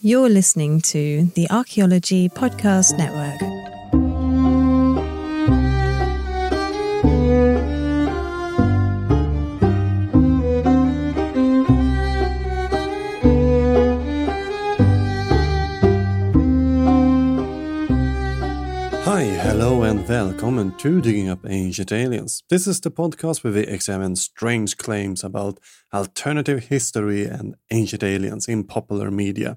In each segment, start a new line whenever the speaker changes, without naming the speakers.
You're listening to the Archaeology Podcast Network.
Hi, hello, and welcome to Digging Up Ancient Aliens. This is the podcast where we examine strange claims about alternative history and ancient aliens in popular media.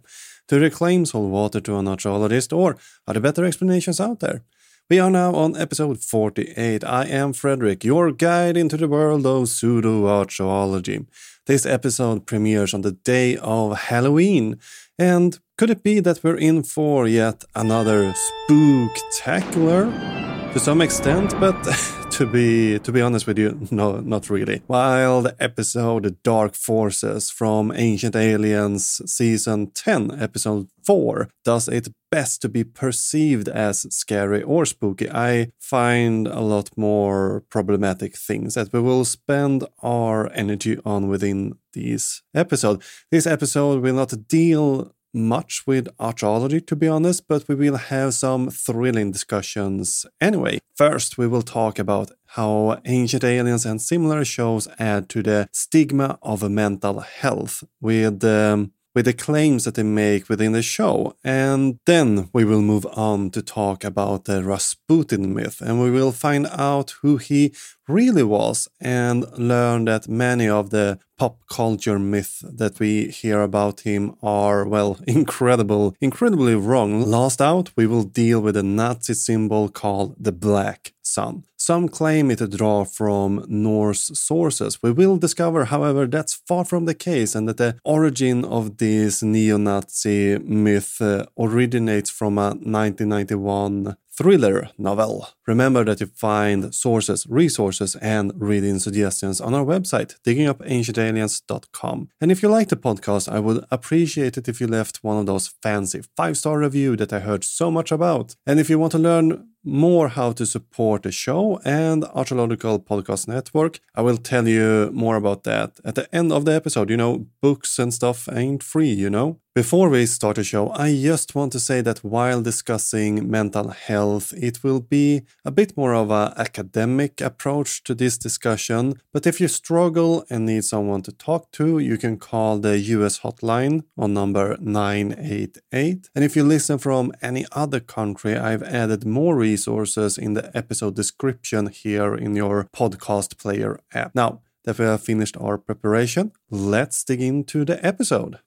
Do reclaim hold water to a naturalist, or are there better explanations out there? We are now on episode 48. I am Fredrik, your guide into the world of pseudo archaeology. This episode premieres on the day of Halloween, and could it be that we're in for yet another spooktacular? To some extent, but to be to be honest with you, no, not really. While the episode Dark Forces from Ancient Aliens season 10, episode 4, does its best to be perceived as scary or spooky, I find a lot more problematic things that we will spend our energy on within this episode. This episode will not deal much with archaeology, to be honest, but we will have some thrilling discussions anyway. First, we will talk about how ancient aliens and similar shows add to the stigma of mental health with. Um, with the claims that they make within the show. And then we will move on to talk about the Rasputin myth and we will find out who he really was and learn that many of the pop culture myths that we hear about him are, well, incredible, incredibly wrong. Last out, we will deal with a Nazi symbol called the Black Sun. Some claim it to draw from Norse sources. We will discover, however, that's far from the case and that the origin of this neo Nazi myth uh, originates from a 1991 thriller novel. Remember that you find sources, resources, and reading suggestions on our website, diggingupancientaliens.com. And if you like the podcast, I would appreciate it if you left one of those fancy five star review that I heard so much about. And if you want to learn more how to support the show and Archaeological Podcast Network. I will tell you more about that at the end of the episode. You know, books and stuff ain't free, you know? Before we start the show, I just want to say that while discussing mental health, it will be a bit more of an academic approach to this discussion. But if you struggle and need someone to talk to, you can call the US hotline on number 988. And if you listen from any other country, I've added more resources in the episode description here in your podcast player app. Now, that we have finished our preparation, let's dig into the episode.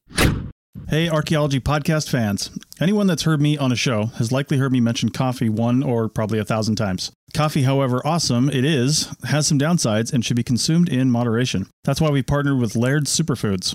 Hey, archaeology podcast fans. Anyone that's heard me on a show has likely heard me mention coffee one or probably a thousand times. Coffee, however awesome it is, has some downsides and should be consumed in moderation. That's why we partnered with Laird Superfoods.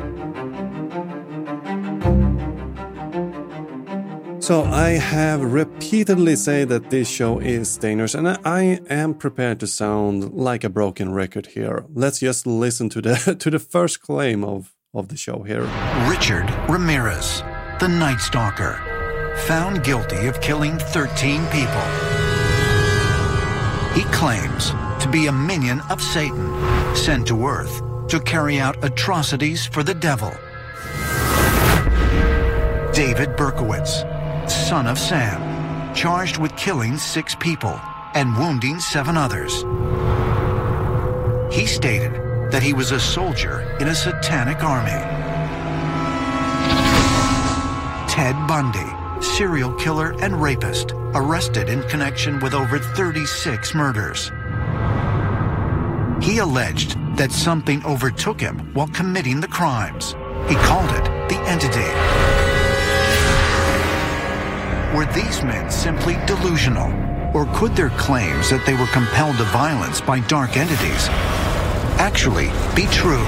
So I have repeatedly said that this show is dangerous, and I am prepared to sound like a broken record here. Let's just listen to the to the first claim of of the show here.
Richard Ramirez, the Night Stalker, found guilty of killing 13 people. He claims to be a minion of Satan, sent to Earth to carry out atrocities for the devil. David Berkowitz, son of Sam, charged with killing six people and wounding seven others. He stated that he was a soldier in a satanic army. Ted Bundy, serial killer and rapist, arrested in connection with over 36 murders. He alleged that something overtook him while committing the crimes. He called it the entity. Were these men simply delusional? Or could their claims that they were compelled to violence by dark entities actually be true?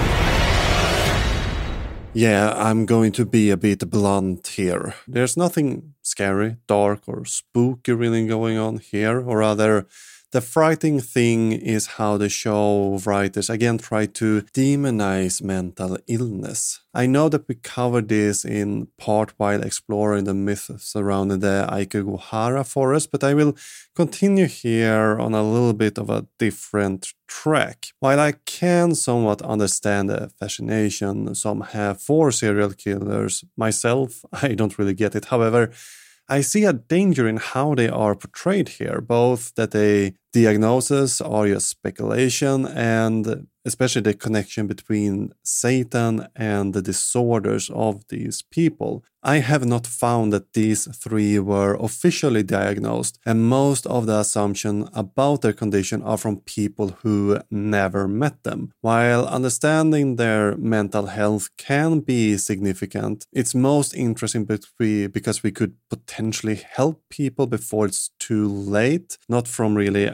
Yeah, I'm going to be a bit blunt here. There's nothing scary, dark, or spooky really going on here, or rather, the frightening thing is how the show writers again try to demonize mental illness. I know that we covered this in part while exploring the myth surrounding the Aokigahara forest, but I will continue here on a little bit of a different track. While I can somewhat understand the fascination some have for serial killers, myself, I don't really get it. However, I see a danger in how they are portrayed here, both that the diagnosis are just speculation and especially the connection between Satan and the disorders of these people. I have not found that these three were officially diagnosed, and most of the assumptions about their condition are from people who never met them. While understanding their mental health can be significant, it's most interesting because we could potentially help people before it's too late, not from really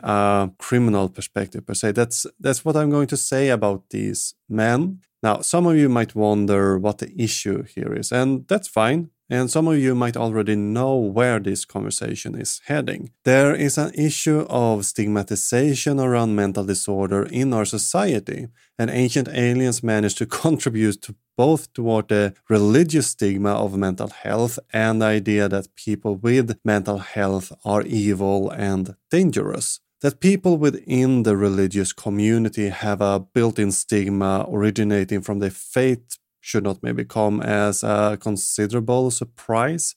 criminal perspective per se. That's that's what I'm going to say about these men. Now, some of you might wonder what the issue here is, and that's fine. And some of you might already know where this conversation is heading. There is an issue of stigmatization around mental disorder in our society, and ancient aliens managed to contribute to both toward the religious stigma of mental health and the idea that people with mental health are evil and dangerous that people within the religious community have a built in stigma originating from their faith should not maybe come as a considerable surprise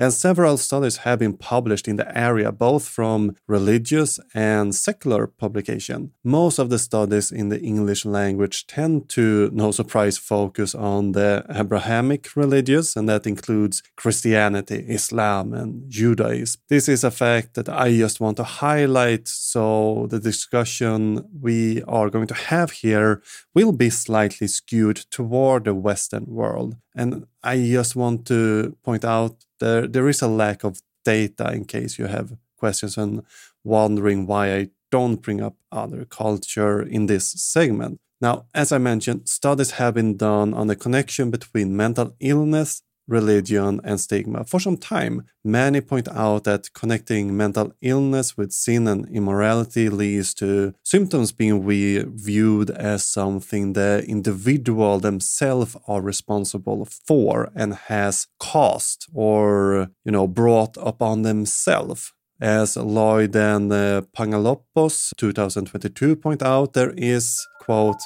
and several studies have been published in the area, both from religious and secular publication. Most of the studies in the English language tend to, no surprise, focus on the Abrahamic religions, and that includes Christianity, Islam, and Judaism. This is a fact that I just want to highlight so the discussion we are going to have here will be slightly skewed toward the Western world. And I just want to point out there there is a lack of data in case you have questions and wondering why I don't bring up other culture in this segment. Now, as I mentioned, studies have been done on the connection between mental illness religion, and stigma. For some time, many point out that connecting mental illness with sin and immorality leads to symptoms being viewed as something the individual themselves are responsible for and has caused or, you know, brought upon themselves. As Lloyd and uh, Panagopoulos 2022 point out, there is, quote,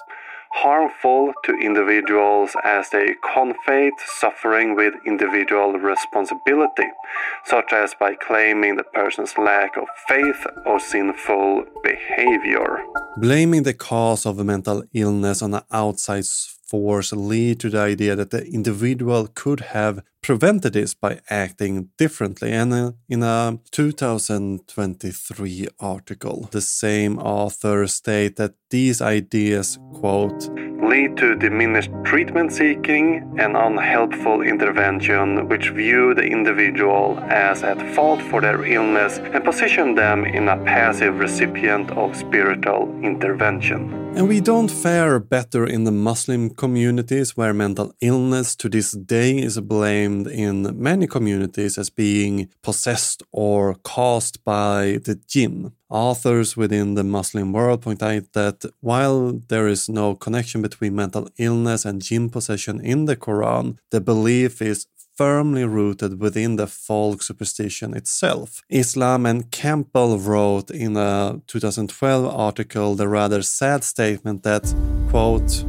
harmful to individuals as they conflate suffering with individual responsibility, such as by claiming the person's lack of faith or sinful behavior. Blaming the cause of a mental illness on an outside force lead to the idea that the individual could have prevented this by acting differently. And uh, in a 2023 article, the same author state that these ideas, quote, lead to diminished treatment seeking and unhelpful intervention, which view the individual as at fault for their illness and position them in a passive recipient of spiritual intervention. And we don't fare better in the Muslim communities where mental illness to this day is blamed in many communities as being possessed or caused by the jinn. Authors within the Muslim world point out that while there is no connection between mental illness and jinn possession in the Quran, the belief is firmly rooted within the folk superstition itself. Islam and Campbell wrote in a 2012 article the rather sad statement that, quote,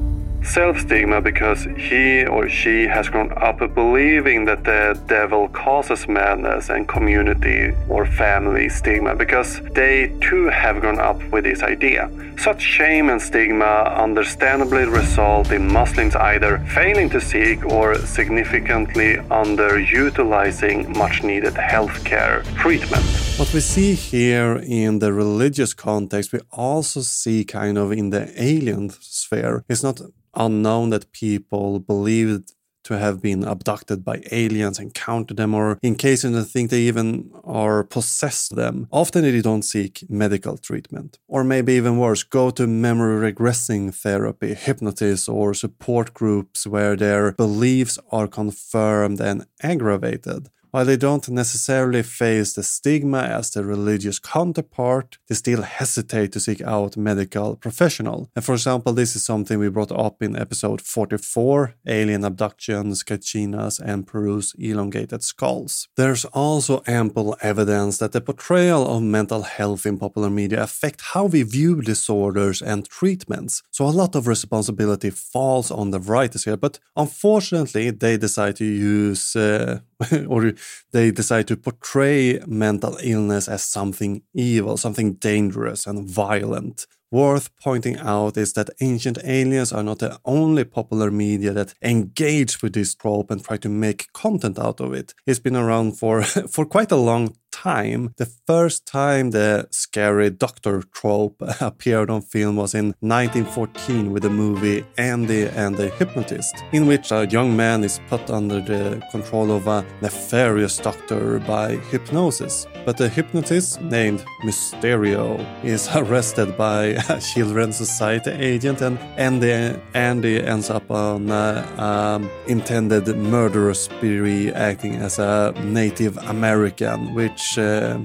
self stigma because he or she has grown up believing that the devil causes madness and community or family stigma because they too have grown up with this idea. Such shame and stigma understandably result in Muslims either failing to seek or significantly underutilizing much needed healthcare treatment. What we see here in the religious context, we also see kind of in the alien sphere. It's not unknown that people believed to have been abducted by aliens, encounter them, or in cases they think they even are possessed them. Often they don't seek medical treatment. Or maybe even worse, go to memory regressing therapy, hypnosis, or support groups where their beliefs are confirmed and aggravated. While they don't necessarily face the stigma as their religious counterpart, they still hesitate to seek out medical professional. And for example, this is something we brought up in episode 44, Alien Abductions, Kachinas, and Peru's Elongated Skulls. There's also ample evidence that the portrayal of mental health in popular media affect how we view disorders and treatments. So a lot of responsibility falls on the writers here, but unfortunately they decide to use uh, or they decide to portray mental illness as something evil, something dangerous and violent. Worth pointing out is that Ancient Aliens are not the only popular media that engage with this trope and try to make content out of it. It's been around for, for quite a long time. The first time the scary doctor trope appeared on film was in 1914 with the movie Andy and the Hypnotist, in which a young man is put under the control of a nefarious doctor by hypnosis. But the hypnotist, named Mysterio, is arrested by a Children's Society agent, and Andy, Andy ends up on an um, intended murder spree acting as a Native American, which which uh,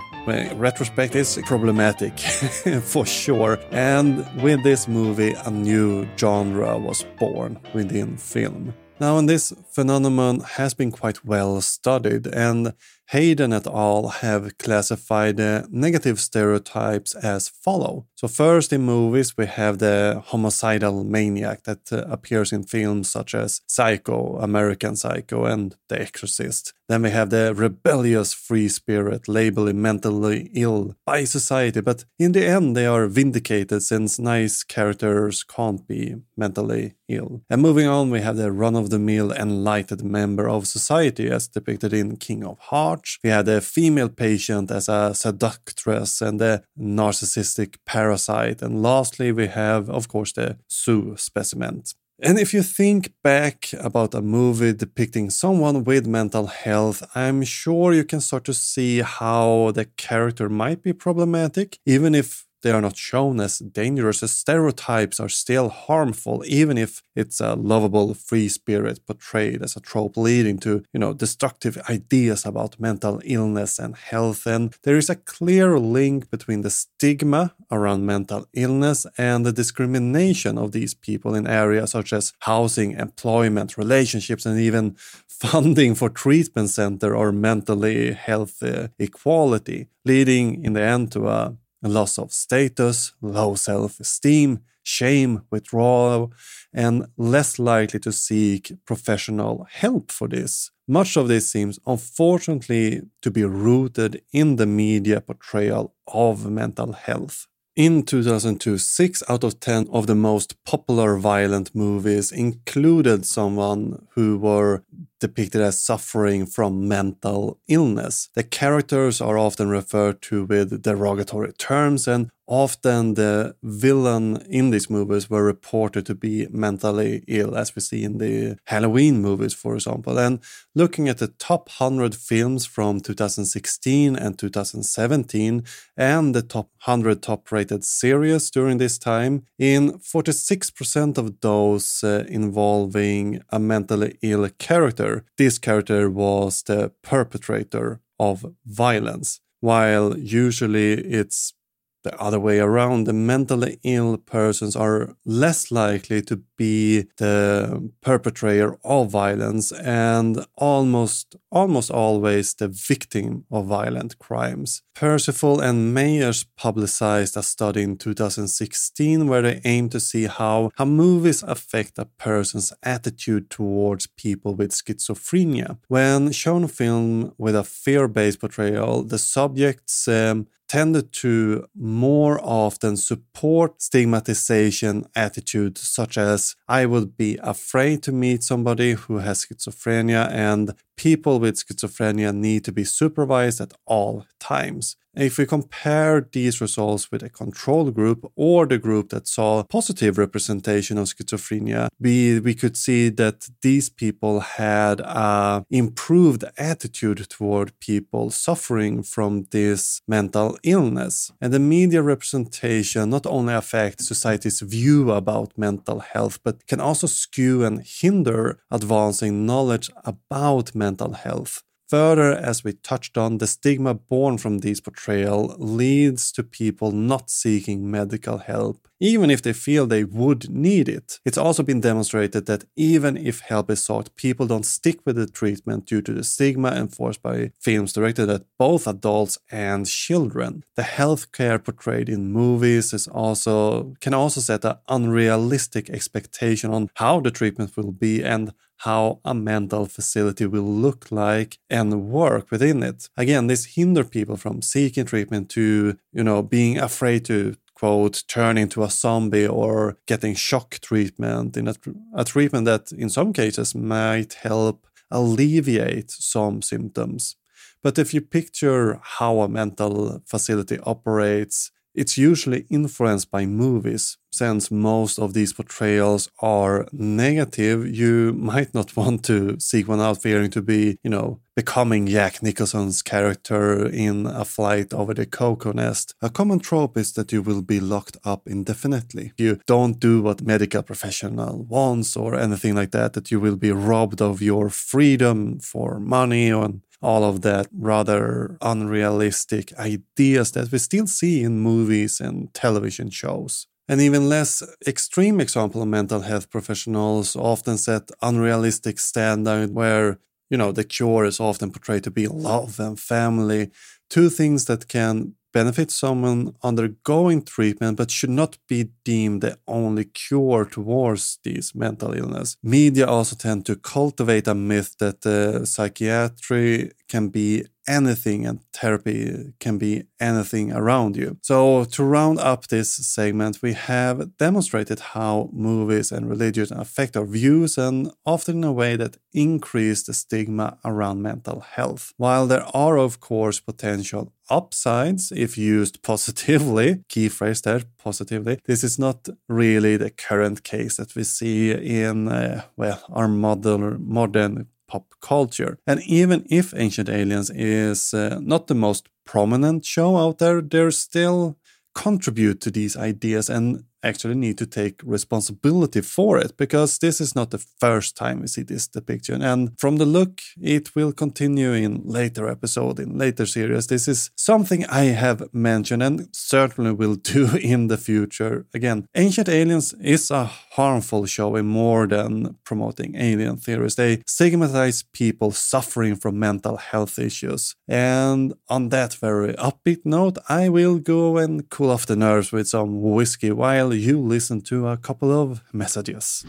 retrospect is problematic for sure. And with this movie, a new genre was born within film. Now, and this phenomenon has been quite well studied, and Hyler et al. have classified the negative stereotypes as follow. So first in movies we have the homicidal maniac that uh, appears in films such as Psycho, American Psycho and The Exorcist. Then we have the rebellious free spirit labeled mentally ill by society, but in the end they are vindicated since nice characters can't be mentally ill. And moving on we have the run-of-the-mill enlightened member of society as depicted in King of Hearts. We had a female patient as a seductress and a narcissistic parasite. And lastly, we have, of course, the zoo specimen. And if you think back about a movie depicting someone with mental health, I'm sure you can start to see how the character might be problematic, even if they are not shown as dangerous as stereotypes are still harmful even if it's a lovable free spirit portrayed as a trope leading to you know destructive ideas about mental illness and health. And there is a clear link between the stigma around mental illness and the discrimination of these people in areas such as housing employment relationships and even funding for treatment center or mentally health uh, equality leading in the end to a loss of status, low self esteem, shame, withdrawal, and less likely to seek professional help for this. Much of this seems unfortunately to be rooted in the media portrayal of mental health. In 2002, 6 out of 10 of the most popular violent movies included someone who were depicted as suffering from mental illness. The characters are often referred to with derogatory terms, and often the villain in these movies were reported to be mentally ill, as we see in the Halloween movies, for example. And looking at the top 100 films from 2016 and 2017, and the top 100 top rated series during this time, in 46% of those uh, involving a mentally ill character, character, this character was the perpetrator of violence, while usually it's the other way around. The mentally ill persons are less likely to be the perpetrator of violence and almost almost always the victim of violent crimes. Percival and Mayers publicized a study in 2016 where they aimed to see how, how movies affect a person's attitude towards people with schizophrenia. When shown a film with a fear-based portrayal, the subjects um, tended to more often support stigmatization attitudes such as I would be afraid to meet somebody who has schizophrenia and people with schizophrenia need to be supervised at all times. If we compare these results with a control group or the group that saw positive representation of schizophrenia, we, we could see that these people had an improved attitude toward people suffering from this mental illness. And the media representation not only affects society's view about mental health, but can also skew and hinder advancing knowledge about mental health. Further, as we touched on, the stigma born from these portrayal leads to people not seeking medical help, even if they feel they would need it. It's also been demonstrated that even if help is sought, people don't stick with the treatment due to the stigma enforced by films directed at both adults and children. The healthcare portrayed in movies is also can also set an unrealistic expectation on how the treatment will be and how a mental facility will look like and work within it. Again, this hinder people from seeking treatment to, you know, being afraid to quote turn into a zombie or getting shock treatment in a, a treatment that in some cases might help alleviate some symptoms. But if you picture how a mental facility operates, it's usually influenced by movies. Since most of these portrayals are negative, you might not want to seek one out fearing to be, you know, becoming Jack Nicholson's character in A Flight Over the Cuckoo's Nest. A common trope is that you will be locked up indefinitely. You don't do what medical professional wants or anything like that, that you will be robbed of your freedom for money and all of that rather unrealistic ideas that we still see in movies and television shows. An even less extreme example of mental health professionals often set unrealistic standard where, you know, the cure is often portrayed to be love and family, two things that can benefit someone undergoing treatment but should not be deemed the only cure towards these mental illness. Media also tend to cultivate a myth that uh, psychiatry can be anything and therapy can be anything around you. So, to round up this segment, we have demonstrated how movies and religion affect our views and often in a way that increase the stigma around mental health. While there are, of course, potential upsides if used positively, key phrase there, positively, this is not really the current case that we see in, uh, well, our modern, modern pop culture. And even if Ancient Aliens is uh, not the most prominent show out there, they still contribute to these ideas and actually need to take responsibility for it because this is not the first time we see this depiction. And from the look it will continue in later episode in later series. This is something i have mentioned and certainly will do in the future. Again ancient aliens is a harmful show in more than promoting alien theories. They stigmatize people suffering from mental health issues. And on that very upbeat note i will go and cool off the nerves with some whiskey while while you listen to a couple of messages.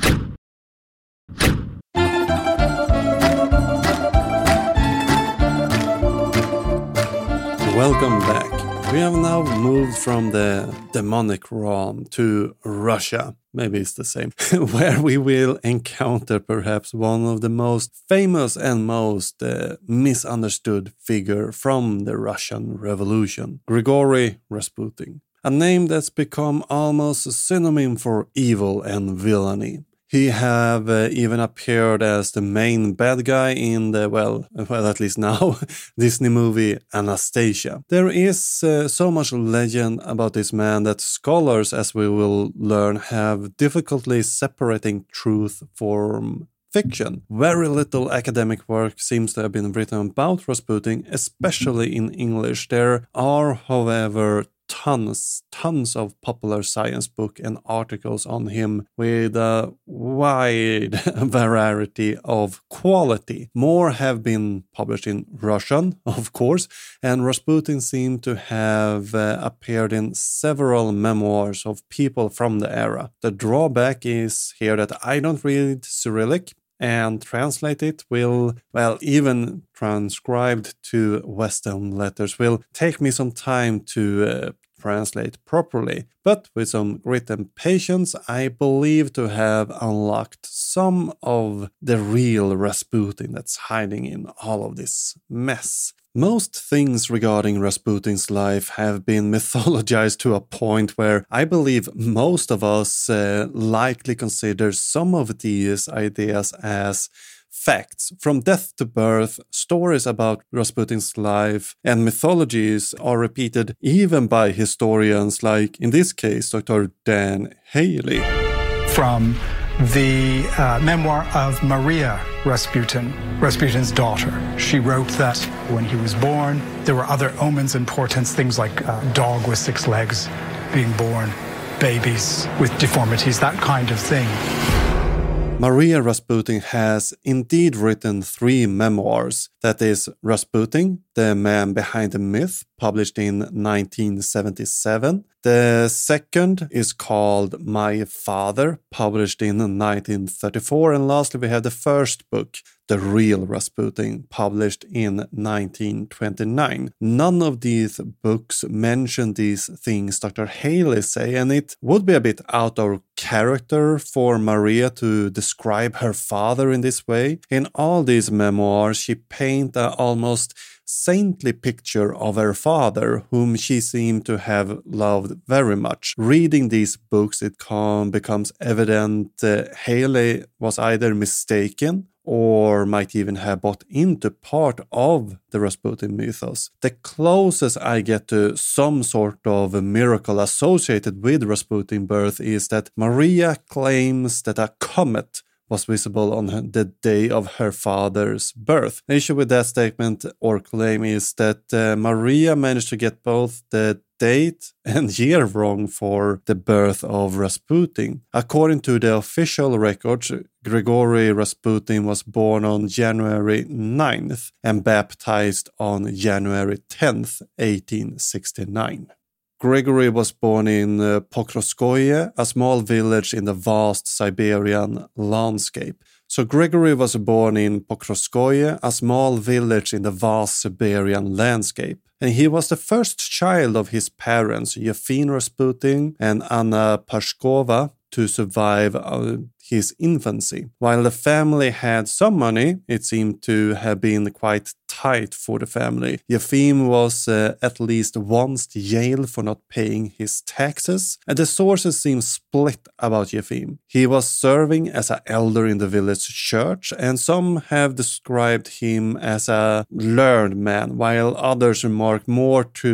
Welcome back. We have now moved from the demonic realm to Russia. Maybe it's the same, where we will encounter perhaps one of the most famous and most uh, misunderstood figure from the Russian Revolution, Grigory Rasputin a name that's become almost a synonym for evil and villainy. He have uh, even appeared as the main bad guy in the well, well at least now, Disney movie Anastasia. There is uh, so much legend about this man that scholars, as we will learn, have difficulty separating truth from fiction. Very little academic work seems to have been written about Rasputin, especially in English. There are, however, tons, tons of popular science book and articles on him with a wide variety of quality. More have been published in Russian, of course, and Rasputin seemed to have uh, appeared in several memoirs of people from the era. The drawback is here that I don't read Cyrillic, and translate it will, well, even transcribed to Western letters will take me some time to uh, translate properly. But with some grit and patience, I believe to have unlocked some of the real Rasputin that's hiding in all of this mess. Most things regarding Rasputin's life have been mythologized to a point where I believe most of us uh, likely consider some of these ideas as facts. From death to birth, stories about Rasputin's life and mythologies are repeated even by historians like, in this case, Dr. Dan Healey.
From the uh, memoir of Maria Rasputin, Rasputin's daughter. She wrote that when he was born, there were other omens and portents, things like a dog with six legs being born, babies with deformities, that kind of thing.
Maria Rasputin has indeed written three memoirs. That is Rasputin, the man behind the myth, published in 1977. The second is called My Father, published in 1934. And lastly, we have the first book, The Real Rasputin, published in 1929. None of these books mention these things Dr. Healey say, and it would be a bit out of character for Maria to describe her father in this way. In all these memoirs, she paints a almost saintly picture of her father, whom she seemed to have loved very much. Reading these books, it becomes evident uh, Healey was either mistaken or might even have bought into part of the Rasputin mythos. The closest I get to some sort of a miracle associated with Rasputin birth is that Maria claims that a comet was visible on the day of her father's birth. The issue with that statement or claim is that uh, Maria managed to get both the date and year wrong for the birth of Rasputin. According to the official records, Grigory Rasputin was born on January 9th and baptized on January 10th, 1869. Gregory was born in uh, Pokrovskoye, a small village in the vast Siberian landscape. So Gregory was born in Pokrovskoye, a small village in the vast Siberian landscape. And he was the first child of his parents, Yefim Rasputin and Anna Pashkova, to survive uh, his infancy. While the family had some money, it seemed to have been quite tight for the family. Yefim was uh, at least once jailed for not paying his taxes, and the sources seem split about Yefim. He was serving as an elder in the village church, and some have described him as a learned man, while others remark more to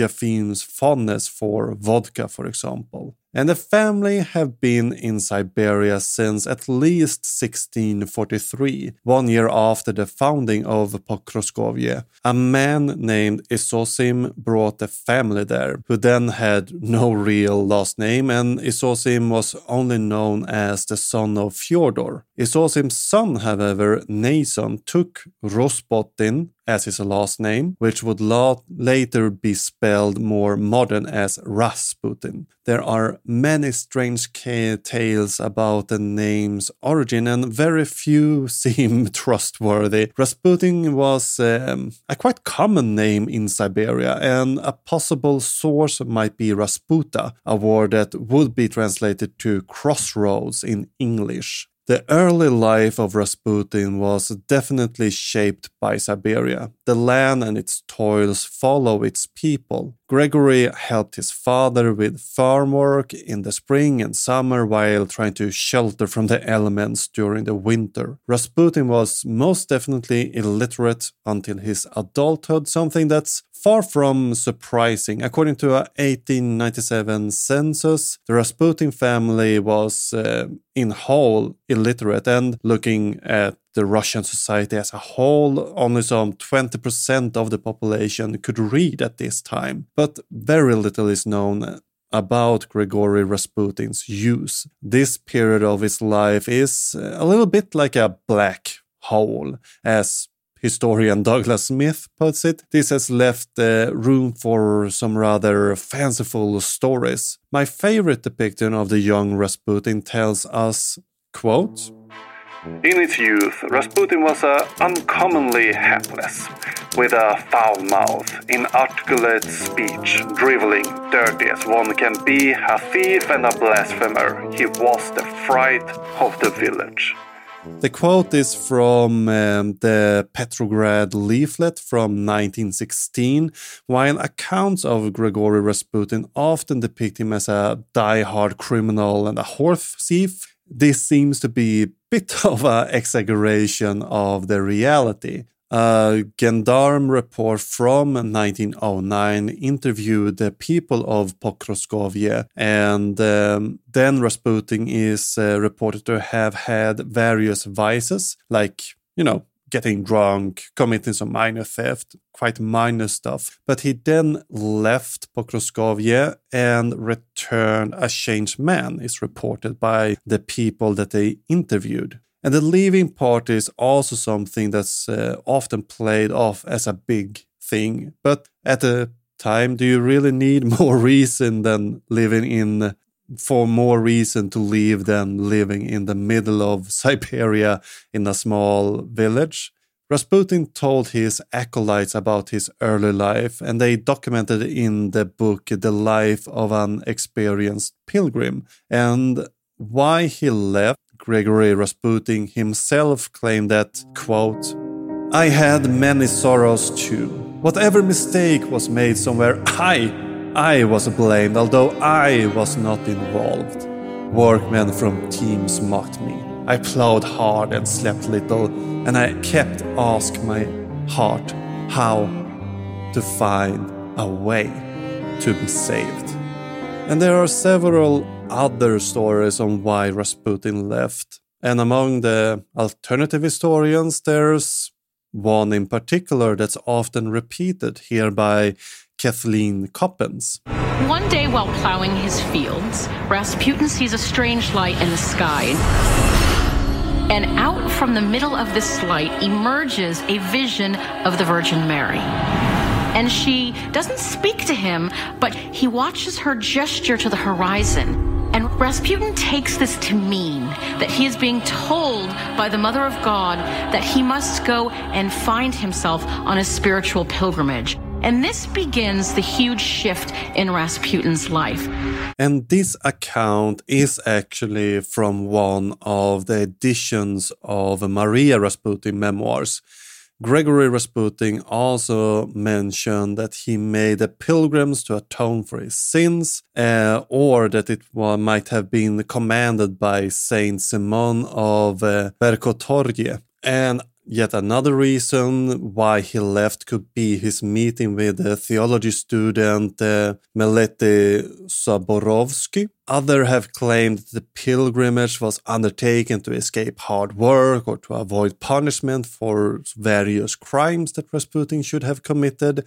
Yefim's fondness for vodka, for example and the family have been in Siberia since at least 1643, one year after the founding of Pokrovskoye. A man named Isosim brought the family there, who then had no real last name, and Isosim was only known as the son of Fyodor. Isosim's son, however, Nason, took Rospotin, as his last name, which would later be spelled more modern as Rasputin. There are many strange tales about the name's origin, and very few seem trustworthy. Rasputin was um, a quite common name in Siberia, and a possible source might be Rasputa, a word that would be translated to crossroads in English. The early life of Rasputin was definitely shaped by Siberia. The land and its toils follow its people. Gregory helped his father with farm work in the spring and summer while trying to shelter from the elements during the winter. Rasputin was most definitely illiterate until his adulthood, something that's far from surprising. According to a 1897 census, the Rasputin family was uh, in whole illiterate and looking at the Russian society as a whole, only some 20% of the population could read at this time. But very little is known about Grigory Rasputin's use. This period of his life is a little bit like a black hole, as historian Douglas Smith puts it. This has left uh, room for some rather fanciful stories. My favorite depiction of the young Rasputin tells us, quote,
in its youth, Rasputin was uh, uncommonly hapless, with a foul mouth, inarticulate speech, driveling, dirty as one can be, a thief and a blasphemer. He was the fright of the village.
The quote is from um, the Petrograd leaflet from 1916, while accounts of Grigory Rasputin often depict him as a die-hard criminal and a horse thief this seems to be a bit of an exaggeration of the reality. A gendarme report from 1909 interviewed the people of Pokroskovye, and um, then Rasputin is uh, reported to have had various vices, like, you know, getting drunk, committing some minor theft, quite minor stuff. But he then left Pokroskovye and returned a changed man, is reported by the people that they interviewed. And the leaving part is also something that's uh, often played off as a big thing. But at the time, do you really need more reason than living in for more reason to leave than living in the middle of Siberia in a small village. Rasputin told his acolytes about his early life, and they documented in the book The Life of an Experienced Pilgrim. And why he left, Gregory Rasputin himself claimed that, quote, I had many sorrows too. Whatever mistake was made somewhere, I I was blamed, although I was not involved. Workmen from teams mocked me. I plowed hard and slept little, and I kept asking my heart how to find a way to be saved. And there are several other stories on why Rasputin left. And among the alternative historians, there's one in particular that's often repeated here by Kathleen Coppens.
One day while plowing his fields, Rasputin sees a strange light in the sky. And out from the middle of this light emerges a vision of the Virgin Mary. And she doesn't speak to him, but he watches her gesture to the horizon. And Rasputin takes this to mean that he is being told by the Mother of God that he must go and find himself on a spiritual pilgrimage. And this begins the huge shift in Rasputin's life.
And this account is actually from one of the editions of Maria Rasputin memoirs. Gregory Rasputin also mentioned that he made a pilgrims to atone for his sins, uh, or that it might have been commanded by Saint Simon of uh, Verkhoturye. And Yet another reason why he left could be his meeting with the theology student uh, Meleti Zaborovsky. Others have claimed the pilgrimage was undertaken to escape hard work or to avoid punishment for various crimes that Rasputin should have committed.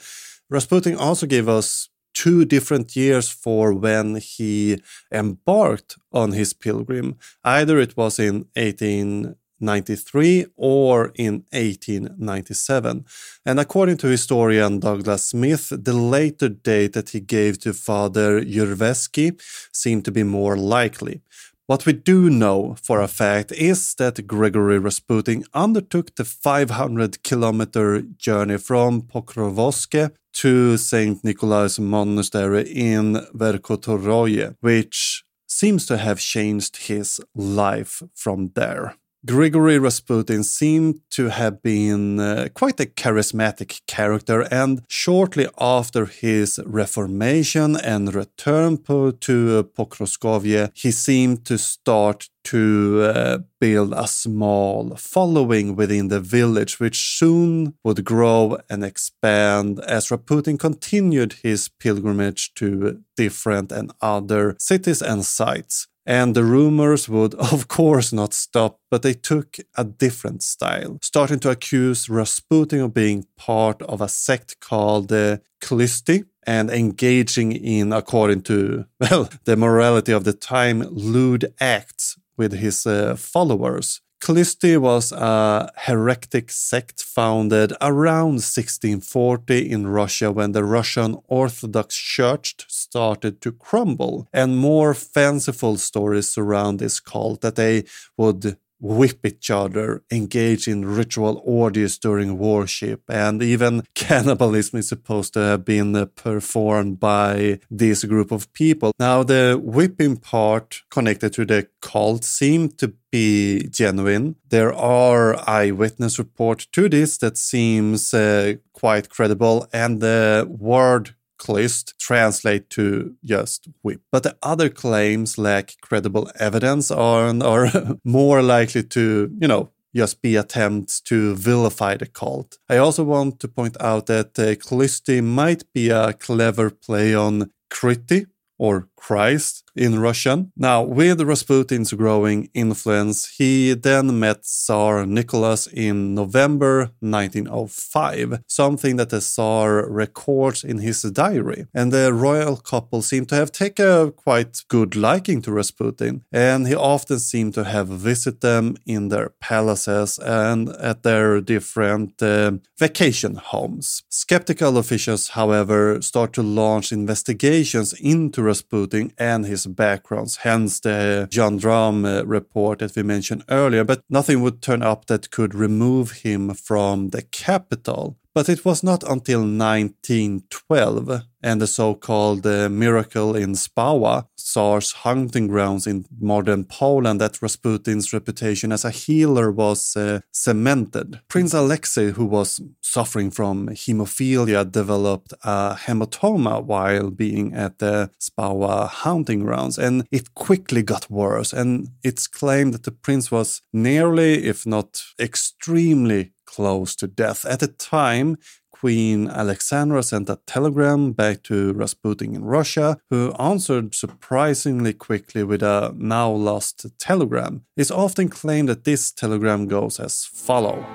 Rasputin also gave us two different years for when he embarked on his pilgrim. Either it was in 18 1893 or in 1897. And according to historian Douglas Smith, the later date that he gave to Father Jurveski seemed to be more likely. What we do know for a fact is that Gregory Rasputin undertook the 500 kilometer journey from Pokrovskoye to St. Nicholas Monastery in Verkhoturye, which seems to have changed his life from there. Grigory Rasputin seemed to have been uh, quite a charismatic character, and shortly after his reformation and return po- to Pokroskovye, he seemed to start to uh, build a small following within the village, which soon would grow and expand as Rasputin continued his pilgrimage to different and other cities and sites. And the rumors would, of course, not stop, but they took a different style, starting to accuse Rasputin of being part of a sect called the Khlysti and engaging in, according to, well, the morality of the time, lewd acts with his uh, followers. Khlysti was a heretic sect founded around 1640 in Russia when the Russian Orthodox Church started to crumble. And more fanciful stories surround this cult that they would whip each other, engage in ritual orgies during worship, and even cannibalism is supposed to have been performed by this group of people. Now, the whipping part connected to the cult seemed to be genuine. There are eyewitness reports to this that seems uh, quite credible, and the word Khlyst translate to just whip. But the other claims lack credible evidence or are more likely to, you know, just be attempts to vilify the cult. I also want to point out that uh, might be a clever play on Kriti, or Christ in Russian. Now, with Rasputin's growing influence, he then met Tsar Nicholas in November 1905, something that the Tsar records in his diary. And the royal couple seemed to have taken a quite good liking to Rasputin, and he often seemed to have visited them in their palaces and at their different uh, vacation homes. Skeptical officials, however, start to launch investigations into Rasputin and his backgrounds, hence the gendarme uh, report that we mentioned earlier. But nothing would turn up that could remove him from the capital. But it was not until 1912 and the so-called uh, miracle in Spała, Tsar's hunting grounds in modern Poland, that Rasputin's reputation as a healer was uh, cemented. Prince Alexei, who was suffering from hemophilia, developed a hematoma while being at the Spała hunting grounds, and it quickly got worse. And it's claimed that the prince was nearly, if not extremely close to death. At the time, Queen Alexandra sent a telegram back to Rasputin in Russia, who answered surprisingly quickly with a now lost telegram. It's often claimed that this telegram goes as follow.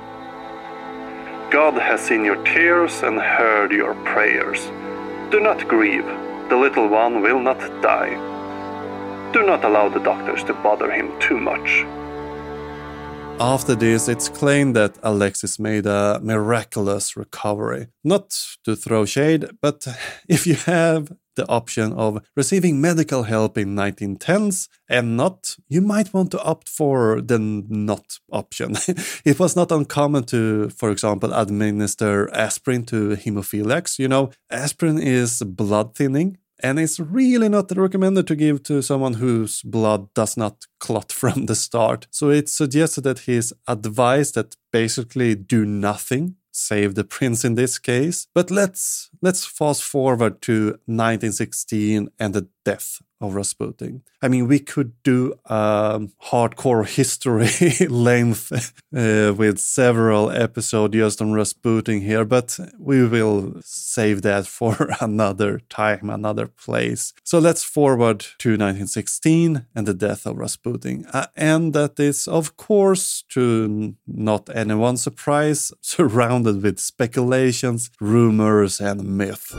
God has seen your tears and heard your prayers. Do not grieve, the little one will not die. Do not allow the doctors to bother him too much.
After this, it's claimed that Alexis made a miraculous recovery. Not to throw shade, but if you have the option of receiving medical help in 1910s and not, you might want to opt for the not option. it was not uncommon to, for example, administer aspirin to hemophiliacs. You know, aspirin is blood thinning, and it's really not recommended to give to someone whose blood does not clot from the start. So it's suggested that he's advised that basically do nothing save the prince in this case. But let's let's fast forward to 1916 and the death of Rasputin. I mean, we could do a hardcore history length uh, with several episodes just on Rasputin here, but we will save that for another time, another place. So let's forward to 1916 and the death of Rasputin. Uh, and that is, of course, to not anyone's surprise, surrounded with speculations, rumors, and myth.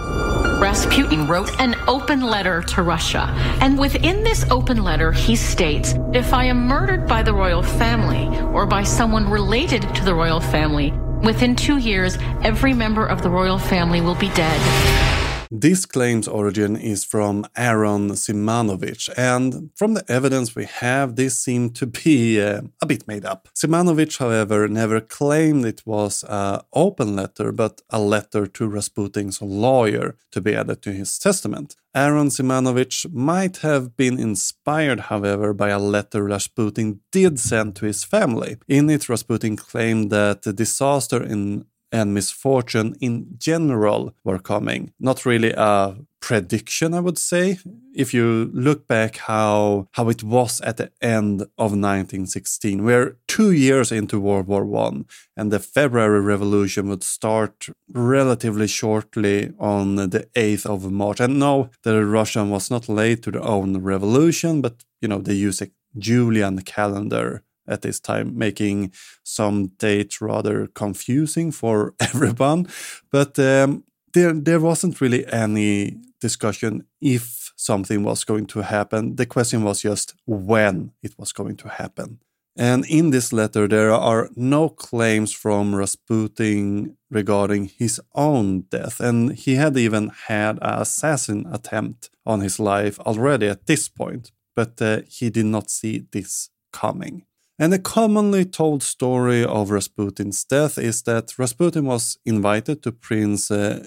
Rasputin wrote an open letter to Russia. And within this open letter, he states If I am murdered by the royal family or by someone related to the royal family, within two years, every member of the royal family will be dead.
This claim's origin is from Aaron Simanovich, and from the evidence we have, this seemed to be uh, a bit made up. Simanovich, however, never claimed it was an open letter, but a letter to Rasputin's lawyer to be added to his testament. Aaron Simanovich might have been inspired, however, by a letter Rasputin did send to his family. In it, Rasputin claimed that the disaster in and misfortune in general were coming. Not really a prediction, I would say. If you look back how how it was at the end of 1916, we're two years into World War One, and the February Revolution would start relatively shortly on the 8th of March. And no, the Russian was not late to their own revolution, but you know they use a Julian calendar at this time, making some dates rather confusing for everyone. But um, there, there wasn't really any discussion if something was going to happen. The question was just when it was going to happen. And in this letter, there are no claims from Rasputin regarding his own death. And he had even had an assassin attempt on his life already at this point, but uh, he did not see this coming. And a commonly told story of Rasputin's death is that Rasputin was invited to Prince uh,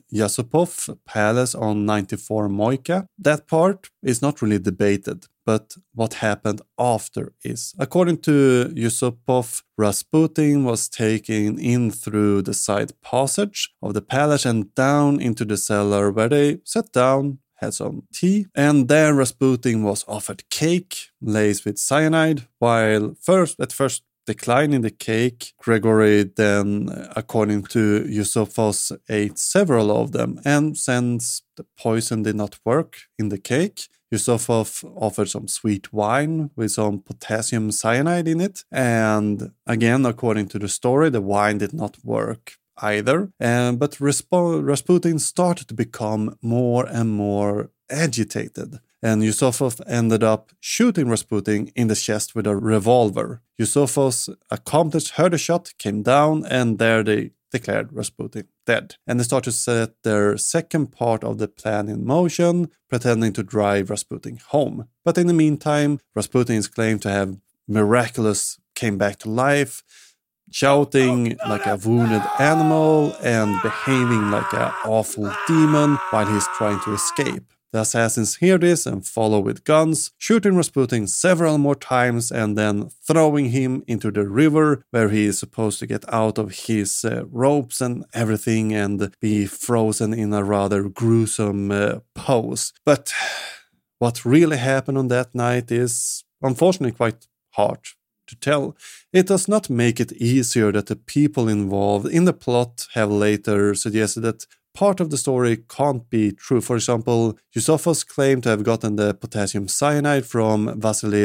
palace on 94 Moika. That part is not really debated, but what happened after is. According to Yusupov, Rasputin was taken in through the side passage of the palace and down into the cellar where they sat down had some tea, and there Rasputin was offered cake laced with cyanide, while first at first declining the cake, Gregory then, uh, according to Yusupov, ate several of them, and since the poison did not work in the cake, Yusupov offered some sweet wine with some potassium cyanide in it, and again, according to the story, the wine did not work either. Um, but Rasputin started to become more and more agitated. And Yusupov ended up shooting Rasputin in the chest with a revolver. Yusupov's accomplice heard a shot, came down, and there they declared Rasputin dead. And they started to set their second part of the plan in motion, pretending to drive Rasputin home. But in the meantime, Rasputin is claimed to have miraculous came back to life shouting like a wounded animal and behaving like an awful demon while he's trying to escape. The assassins hear this and follow with guns, shooting Rasputin several more times and then throwing him into the river where he is supposed to get out of his uh, ropes and everything and be frozen in a rather gruesome uh, pose. But what really happened on that night is unfortunately quite hard to tell. It does not make it easier that the people involved in the plot have later suggested that part of the story can't be true. For example, Yusupov claimed to have gotten the potassium cyanide from Vasily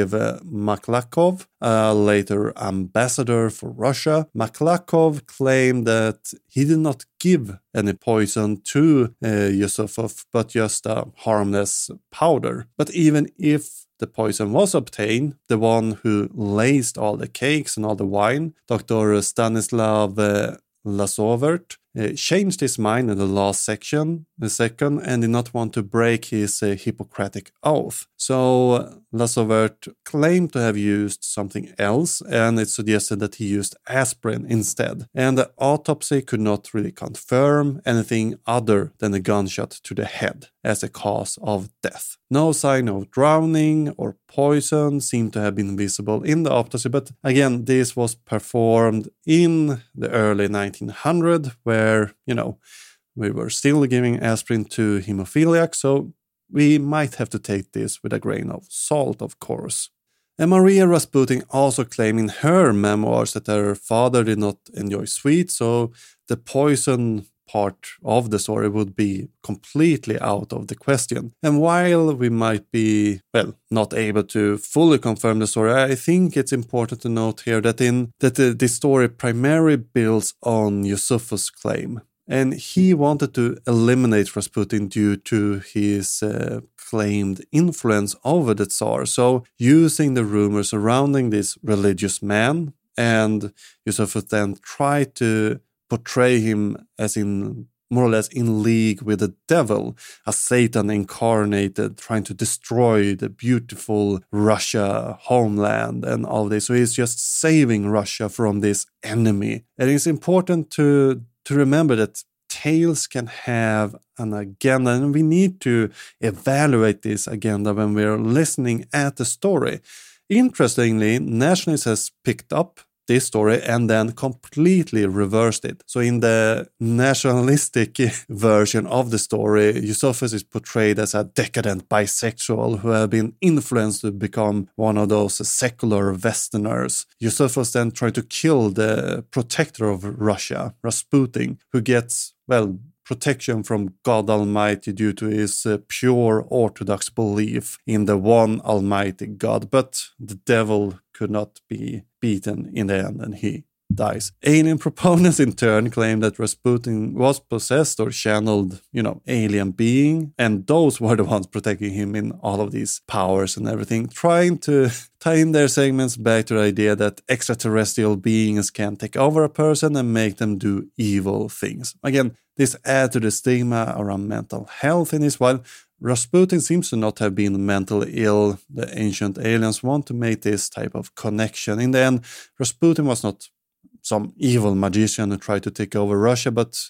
Maklakov, a later ambassador for Russia. Maklakov claimed that he did not give any poison to uh, Yusupov, but just a harmless powder. But even if the poison was obtained, the one who laced all the cakes and all the wine, Dr. Stanislav uh, Lazovert, uh, changed his mind in the last section, the second, and did not want to break his uh, Hippocratic oath. So uh, Lazovert claimed to have used something else, and it suggested that he used aspirin instead. And the autopsy could not really confirm anything other than a gunshot to the head as a cause of death. No sign of drowning or poison seemed to have been visible in the autopsy, but again, this was performed in the early 1900s, where, you know, we were still giving aspirin to hemophiliacs, so we might have to take this with a grain of salt, of course. And Maria Rasputin also claimed in her memoirs that her father did not enjoy sweets, so the poison part of the story would be completely out of the question. And while we might be, well, not able to fully confirm the story, I think it's important to note here that in that the, the story primarily builds on Yusupov's claim. And he wanted to eliminate Rasputin due to his uh, claimed influence over the Tsar. So, using the rumors surrounding this religious man, and Yusupov then tried to portray him as in more or less in league with the devil, a Satan incarnated, trying to destroy the beautiful Russia homeland and all this. So he's just saving Russia from this enemy. And it's important to to remember that tales can have an agenda, and we need to evaluate this agenda when we're listening at the story. Interestingly, Nationalist has picked up this story and then completely reversed it. So in the nationalistic version of the story, Yusupov is portrayed as a decadent bisexual who have been influenced to become one of those secular Westerners. Yusupov then tried to kill the protector of Russia, Rasputin, who gets, well, protection from God Almighty due to his uh, pure Orthodox belief in the one Almighty God. But the devil could not be beaten in the end, and he dies. Alien proponents in turn claim that Rasputin was possessed or channeled, you know, alien being, and those were the ones protecting him in all of these powers and everything, trying to tie in their segments back to the idea that extraterrestrial beings can take over a person and make them do evil things. Again, this adds to the stigma around mental health in this, while Rasputin seems to not have been mentally ill. The ancient aliens want to make this type of connection. In the end, Rasputin was not some evil magician who tried to take over Russia, but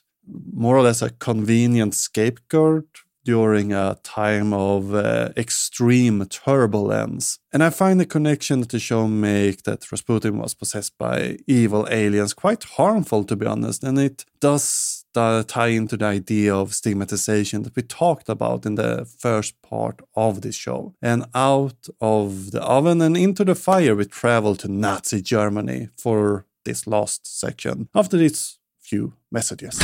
more or less a convenient scapegoat during a time of uh, extreme turbulence. And I find the connection that the show make that Rasputin was possessed by evil aliens quite harmful, to be honest. And it does uh, tie into the idea of stigmatization that we talked about in the first part of this show. And out of the oven and into the fire, we travel to Nazi Germany for this last section after these few messages.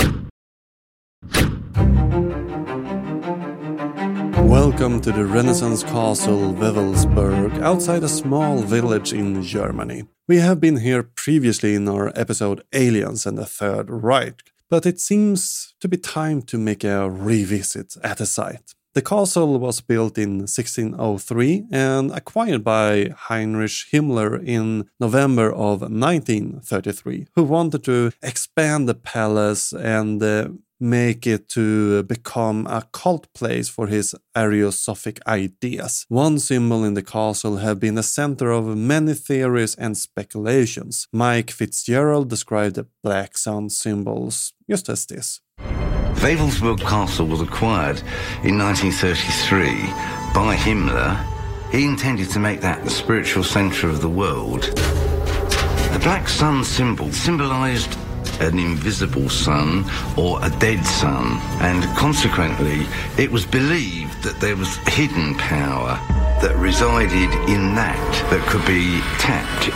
Welcome to the Renaissance Castle Wewelsburg, outside a small village in Germany. We have been here previously in our episode Aliens and the Third Reich, but it seems to be time to make a revisit at the site. The castle was built in 1603 and acquired by Heinrich Himmler in November of 1933, who wanted to expand the palace and uh, make it to become a cult place for his Ariosophic ideas. One symbol in the castle had been the center of many theories and speculations. Mike Fitzgerald described the black sun symbols just as this.
Wewelsburg Castle was acquired in 1933 by Himmler. He intended to make that the spiritual centre of the world. The black sun symbol symbolised an invisible sun or a dead sun, and consequently, it was believed that there was hidden power that resided in that that could be tapped.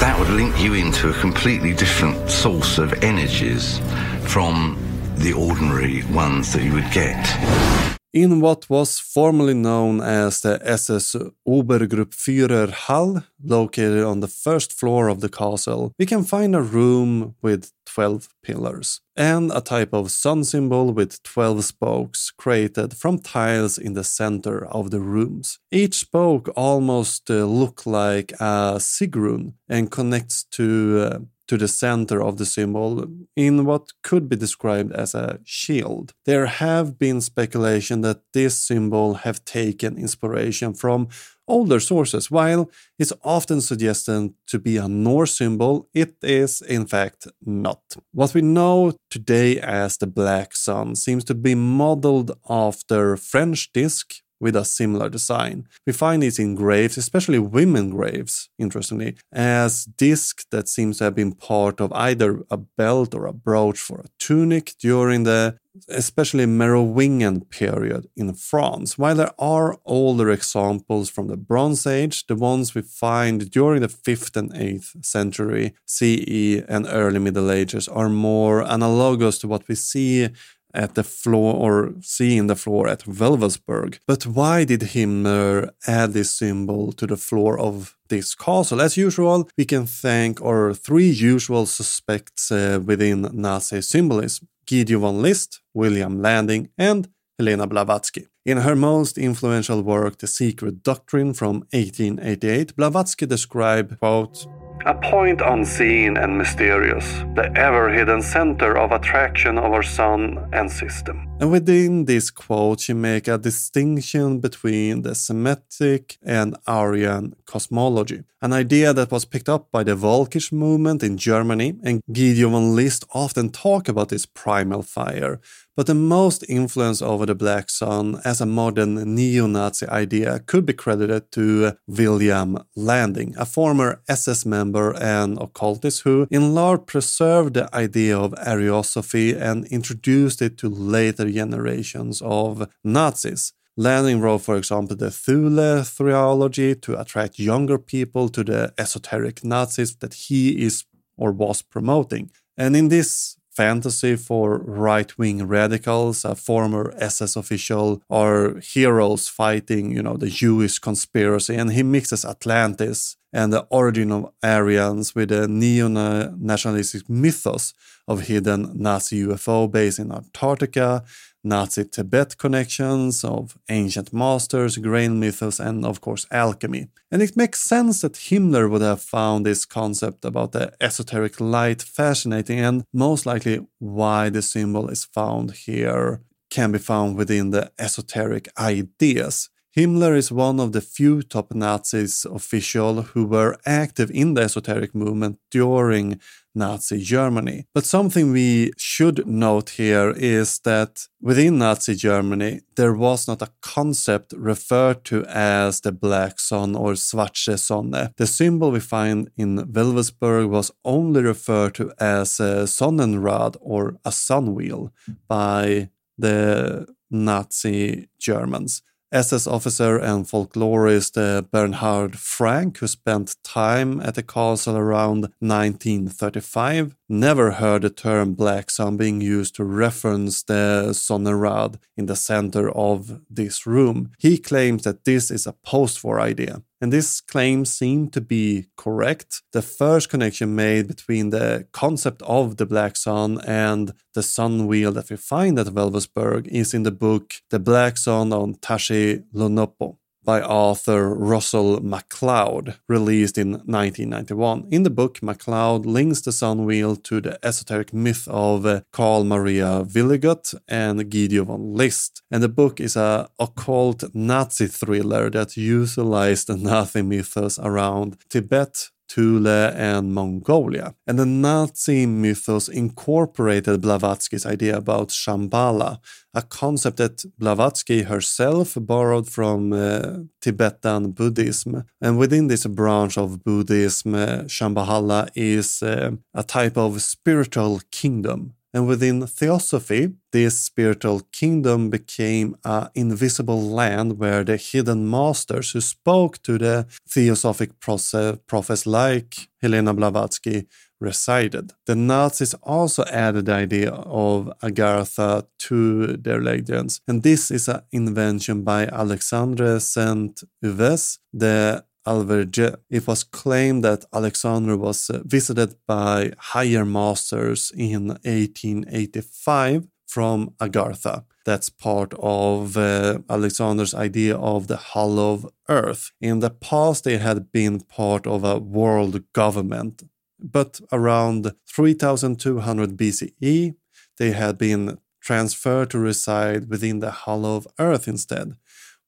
That would link you into a completely different source of energies from the ordinary ones that you would get.
In what was formerly known as the SS Obergruppenführer Hall, located on the first floor of the castle, we can find a room with 12 pillars and a type of sun symbol with 12 spokes created from tiles in the center of the rooms. Each spoke almost uh, look like a sigrun and connects to uh, to the center of the symbol in what could be described as a shield. There have been speculation that this symbol have taken inspiration from older sources. While it's often suggested to be a Norse symbol, it is in fact not. What we know today as the black sun seems to be modeled after French disc with a similar design. We find these in graves, especially women graves, interestingly, as discs that seems to have been part of either a belt or a brooch for a tunic during the especially Merovingian period in France. While there are older examples from the Bronze Age, the ones we find during the 5th and 8th century CE and early Middle Ages are more analogous to what we see at the floor or seeing the floor at Wewelsburg. But why did Himmler add this symbol to the floor of this castle? As usual, we can thank our three usual suspects uh, within Nazi symbolism Guido von List, Wilhelm Landig, and Helena Blavatsky. In her most influential work, The Secret Doctrine from 1888, Blavatsky described, quote,
A point unseen and mysterious, the ever hidden center of attraction of our sun and system.
And within this quote, she make a distinction between the Semitic and Aryan cosmology, an idea that was picked up by the Volkisch movement in Germany, and Guido von List often talk about this primal fire, but the most influence over the Black Sun as a modern neo Nazi idea could be credited to Wilhelm Landig, a former SS member and occultist who, in large, preserved the idea of Ariosophy and introduced it to later generations of Nazis. Landig wrote, for example, the Thule theology to attract younger people to the esoteric Nazis that he is or was promoting. And in this fantasy for right wing radicals, a former SS official, or heroes fighting, you know, the Jewish conspiracy. And he mixes Atlantis and the origin of Aryans with the neo nationalistic mythos of hidden Nazi UFO base in Antarctica Nazi Tibet connections, of ancient masters, grain mythos, and of course alchemy. And it makes sense that Himmler would have found this concept about the esoteric light fascinating, and most likely why the symbol is found here can be found within the esoteric ideas. Himmler is one of the few top Nazis official who were active in the esoteric movement during Nazi Germany. But something we should note here is that within Nazi Germany, there was not a concept referred to as the Black Sun or Schwarze Sonne. The symbol we find in Wewelsburg was only referred to as a Sonnenrad or a sun wheel by the Nazi Germans. SS officer and folklorist uh, Bernhard Frank, who spent time at the castle around 1935, never heard the term Black Sun being used to reference the Sonnenrad in the center of this room. He claims that this is a post war idea. And this claim seemed to be correct. The first connection made between the concept of the Black Sun and the sun wheel that we find at Wewelsburg is in the book The Black Sun on Tashi Lhunpo by author Russell McCloud, released in 1991. In the book, MacLeod links the sun wheel to the esoteric myth of uh, Karl Maria Wiligut and Guido von List. And the book is a occult Nazi thriller that utilized the Nazi mythos around Tibet, Thule, and Mongolia. And the Nazi mythos incorporated Blavatsky's idea about Shambhala, a concept that Blavatsky herself borrowed from uh, Tibetan Buddhism. And within this branch of Buddhism, uh, Shambhala is uh, a type of spiritual kingdom and within theosophy, this spiritual kingdom became an invisible land where the hidden masters who spoke to the theosophic prophets like Helena Blavatsky resided. The Nazis also added the idea of Agartha to their legends, and this is an invention by Alexandre Saint Yves, the Alveydre, it was claimed that Alexander was uh, visited by higher masters in 1885 from Agartha. That's part of uh, Alexander's idea of the hollow earth. In the past, they had been part of a world government, but around 3200 BCE, they had been transferred to reside within the hollow of earth instead.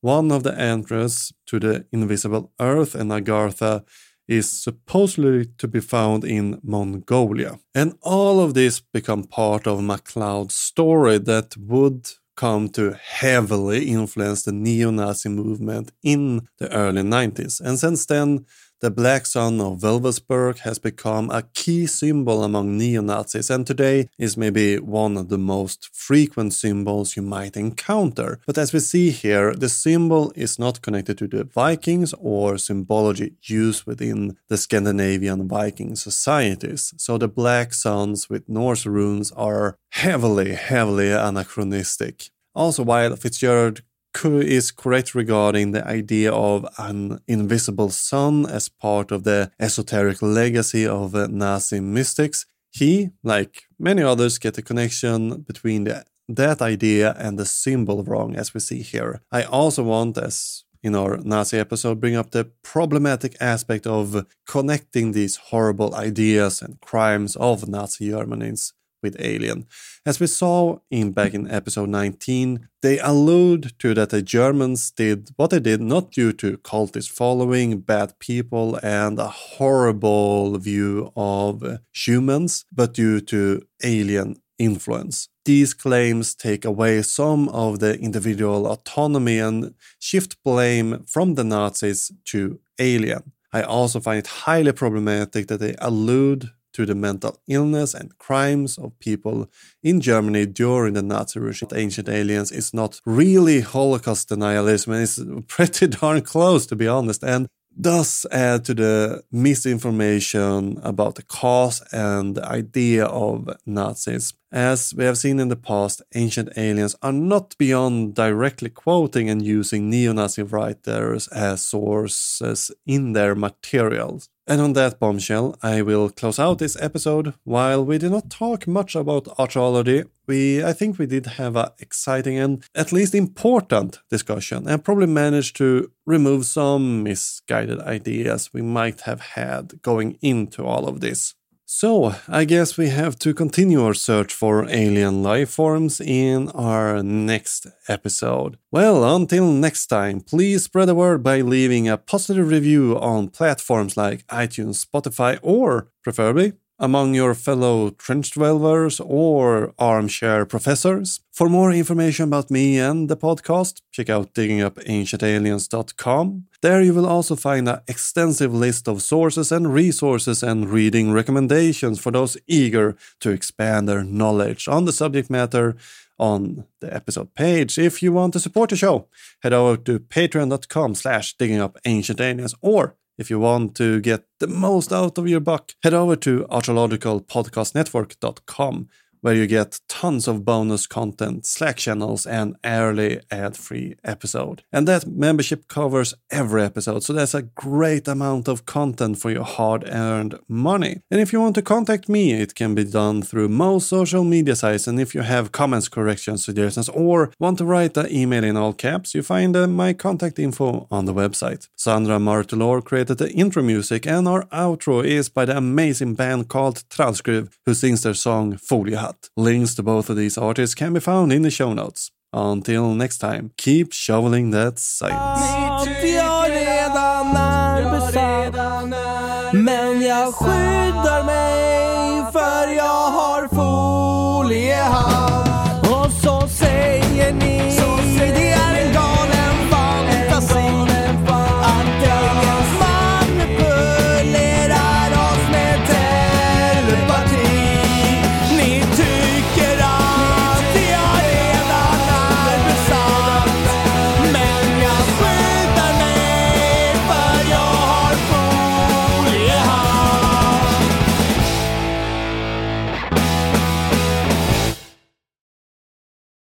One of the entrance to the invisible earth and Agartha is supposedly to be found in Mongolia. And all of this become part of McCloud's story that would come to heavily influence the neo-Nazi movement in the early 90s. And since then, the Black Sun of Wewelsburg has become a key symbol among neo Nazis and today is maybe one of the most frequent symbols you might encounter. But as we see here, the symbol is not connected to the Vikings or symbology used within the Scandinavian Viking societies. So the Black Suns with Norse runes are heavily, heavily anachronistic. Also, while Fitzgerald is correct regarding the idea of an invisible sun as part of the esoteric legacy of uh, Nazi mystics. He, like many others, get the connection between the, that idea and the symbol wrong, as we see here. I also want, as in our Nazi episode bring up the problematic aspect of connecting these horrible ideas and crimes of Nazi Germany's with Alien. As we saw in back in episode 19, they allude to that the Germans did what they did not due to cultist following, bad people, and a horrible view of uh, humans, but due to alien influence. These claims take away some of the individual autonomy and shift blame from the Nazis to Alien. I also find it highly problematic that they allude to the mental illness and crimes of people in Germany during the Nazi regime. Ancient Aliens is not really Holocaust denialism, it's pretty darn close, to be honest. And does add to the misinformation about the cause and the idea of Nazis. As we have seen in the past, ancient aliens are not beyond directly quoting and using neo Nazi writers as sources in their materials. And on that bombshell, I will close out this episode. While we did not talk much about archaeology, we I think we did have an exciting and at least important discussion, and probably managed to remove some misguided ideas we might have had going into all of this. So, I guess we have to continue our search for alien life forms in our next episode. Well, until next time, please spread the word by leaving a positive review on platforms like iTunes, Spotify, or preferably among your fellow trench dwellers or armchair professors. For more information about me and the podcast, check out diggingupancientaliens.com. There you will also find an extensive list of sources and resources and reading recommendations for those eager to expand their knowledge on the subject matter on the episode page. If you want to support the show, head over to patreon.com slash diggingupancientaliens or if you want to get the most out of your buck, head over to archaeologicalpodcastnetwork.com where you get tons of bonus content, Slack channels, and early ad free episode. And that membership covers every episode, so that's a great amount of content for your hard earned money. And if you want to contact me, it can be done through most social media sites. And if you have comments, corrections, suggestions, or want to write an email in all caps, you find uh, my contact info on the website. Sandra Martelor created the intro music, and our outro is by the amazing band called Transskruv, who sings their song Foliehatt. Links to both of these artists can be found in the show notes. Until next time, keep shoveling that science.